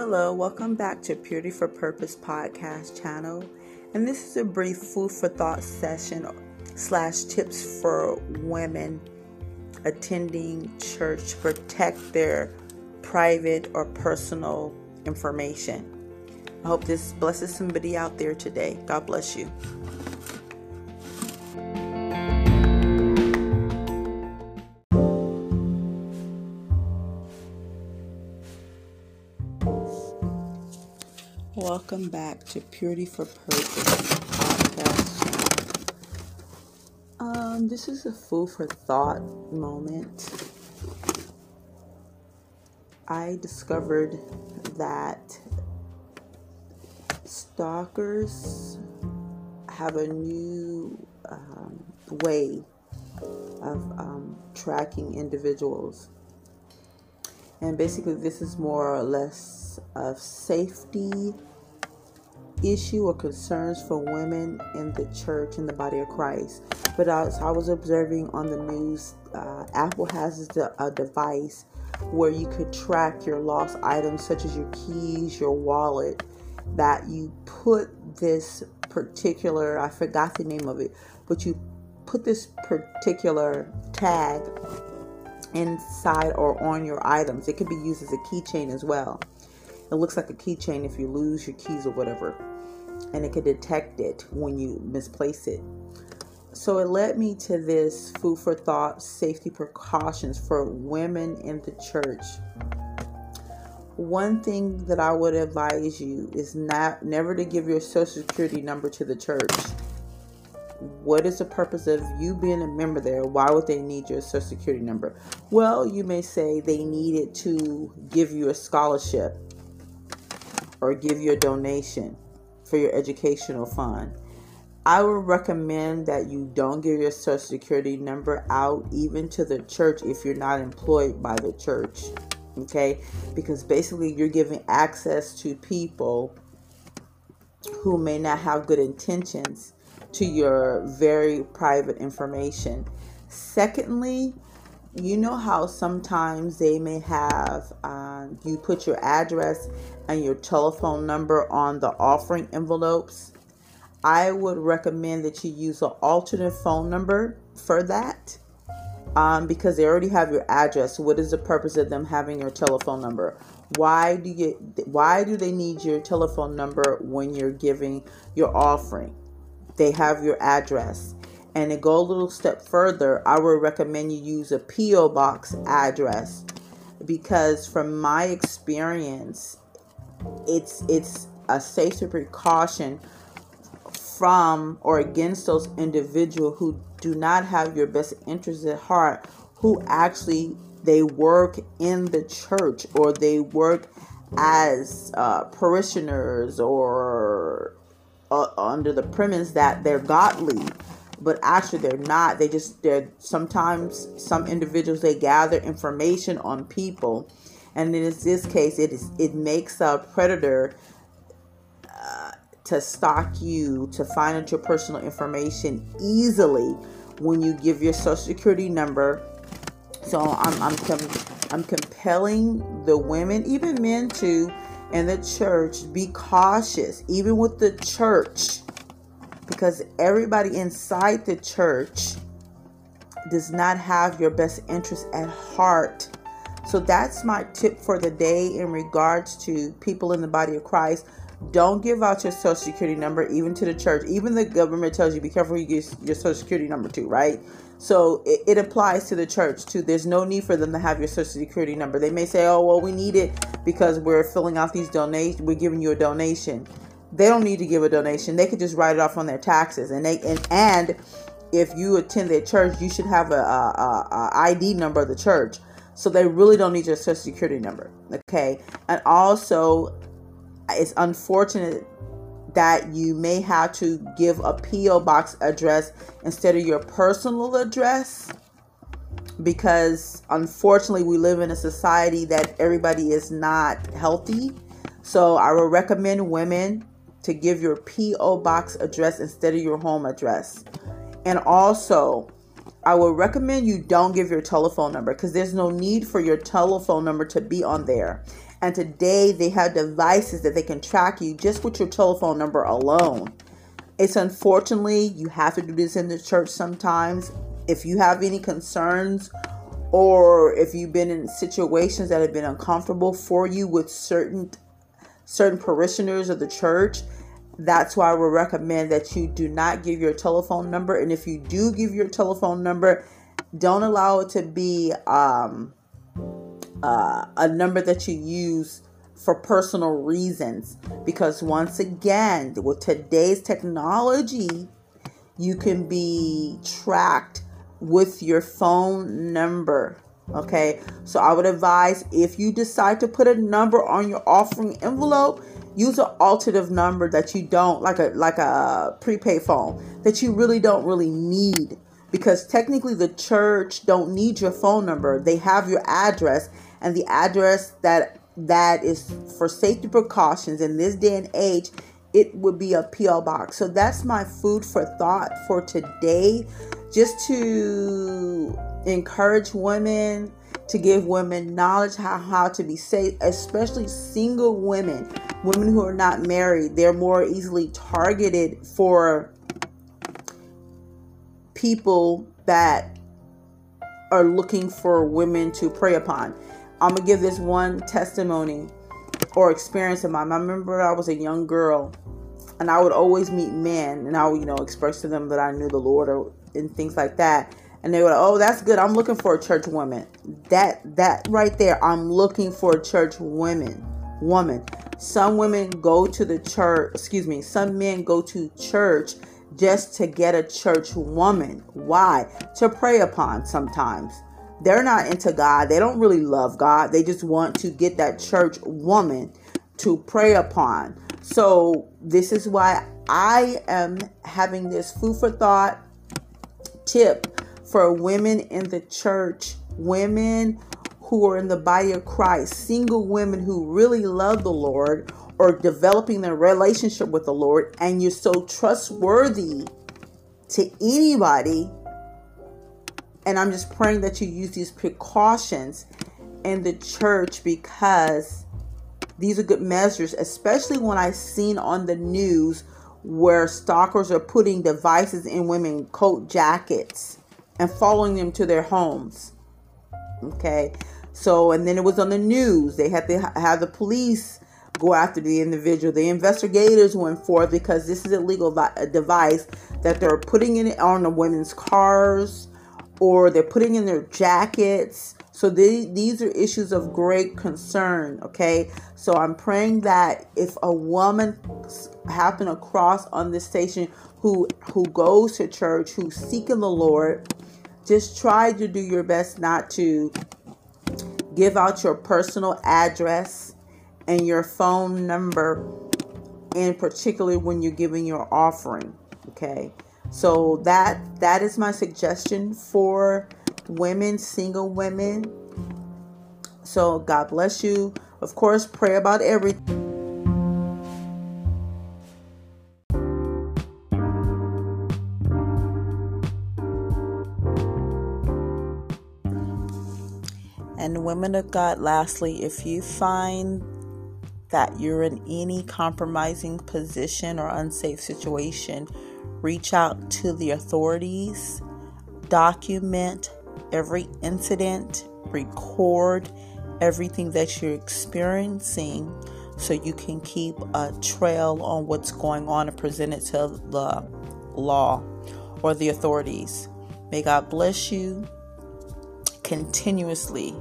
Hello, welcome back to Purity for Purpose podcast channel. And this is a brief food for thought session slash tips for women attending church to protect their private or personal information. I hope this blesses somebody out there today. God bless you. Welcome back to Purity for Purpose podcast. Um, this is a food for thought moment. I discovered that stalkers have a new um, way of um, tracking individuals. And basically, this is more or less a safety issue or concerns for women in the church in the body of Christ. But as I was observing on the news, uh, Apple has a device where you could track your lost items, such as your keys, your wallet, that you put this particular, I forgot the name of it, but you put this particular tag inside or on your items. It could be used as a keychain as well. It looks like a keychain if you lose your keys or whatever and it can detect it when you misplace it. So it led me to this food for thought safety precautions for women in the church. One thing that I would advise you is not never to give your social security number to the church. What is the purpose of you being a member there? Why would they need your social security number? Well, you may say they need it to give you a scholarship or give you a donation for your educational fund. I would recommend that you don't give your social security number out even to the church if you're not employed by the church. Okay? Because basically you're giving access to people who may not have good intentions to your very private information. Secondly, you know how sometimes they may have um, you put your address and your telephone number on the offering envelopes. I would recommend that you use an alternate phone number for that um, because they already have your address. What is the purpose of them having your telephone number? Why do you why do they need your telephone number when you're giving your offering they have your address and to go a little step further, I would recommend you use a P.O. box address because from my experience, it's it's a safety precaution from or against those individuals who do not have your best interests at heart, who actually they work in the church or they work as uh, parishioners or uh, under the premise that they're godly but actually they're not. They just they're sometimes some individuals they gather information on people and in this case it is it makes a predator uh, to stalk you to find out your personal information easily when you give your social security number. So i'm i'm com- i'm compelling the women even men too in the church be cautious even with the church because everybody inside the church does not have your best interest at heart. So that's my tip for the day in regards to people in the body of Christ. Don't give out your social security number even to the church. Even the government tells you be careful you give your social security number to, right? So it, it, applies to the church too. There's no need for them to have your social security number. They may say, "Oh, well, we need it because we're filling out these donations. We're giving you a donation." they don't need to give a donation. They could just write it off on their taxes. And they and and if you attend their church, you should have a, a, a ID number of the church. So they really don't need your social security number. Okay. And also, it's unfortunate that you may have to give a P.O. box address instead of your personal address because unfortunately we live in a society that everybody is not healthy. So I would recommend women to give your P.O. box address instead of your home address. And also, I would recommend you don't give your telephone number because there's no need for your telephone number to be on there. And today they have devices that they can track you just with your telephone number alone. It's unfortunately, you have to do this in the church sometimes. If you have any concerns or if you've been in situations that have been uncomfortable for you with certain certain parishioners of the church, that's why we recommend that you do not give your telephone number. And if you do give your telephone number, don't allow it to be um, uh, a number that you use for personal reasons. Because once again, with today's technology, you can be tracked with your phone number. Okay, so I would advise if you decide to put a number on your offering envelope, use an alternative number that you don't like a like a prepaid phone that you really don't really need because technically the church don't need your phone number they have your address and the address that that is for safety precautions in this day and age it would be a PO box. So that's my food for thought for today just to encourage women to give women knowledge how, how to be safe, especially single women, women who are not married. They're more easily targeted for people that are looking for women to prey upon. I'm gonna give this one testimony or experience of mine. I remember I was a young girl and I would always meet men and I would, you know, express to them that I knew the Lord or and things like that. And they were like, oh, that's good. I'm looking for a church woman. That that right there, I'm looking for a church woman. Woman. Some women go to the church, excuse me, some men go to church just to get a church woman. Why? To prey upon sometimes. They're not into God. They don't really love God. They just want to get that church woman to prey upon. So, this is why I am having this food for thought tip for women in the church, women who are in the body of Christ, single women who really love the Lord or developing their relationship with the Lord, and you're so trustworthy to anybody. And I'm just praying that you use these precautions in the church because these are good measures, especially when I've seen on the news where stalkers are putting devices in women coat jackets and following them to their homes. Okay. So, and then it was on the news. They had to have the police go after the individual. The investigators went forth because this is a legal device that they're putting in on the women's cars or they're putting in their jackets. So they, these are issues of great concern. Okay. So I'm praying that if a woman happen across on this station who who goes to church, who's seeking the Lord, just try to do your best not to give out your personal address and your phone number, and particularly when you're giving your offering. Okay, so that that is my suggestion for women, single women. So God bless you. Of course, pray about everything. Women of God, lastly, if you find that you're in any compromising position or unsafe situation, reach out to the authorities, document every incident, record everything that you're experiencing so you can keep a trail on what's going on and present it to the law or the authorities. May God bless you continuously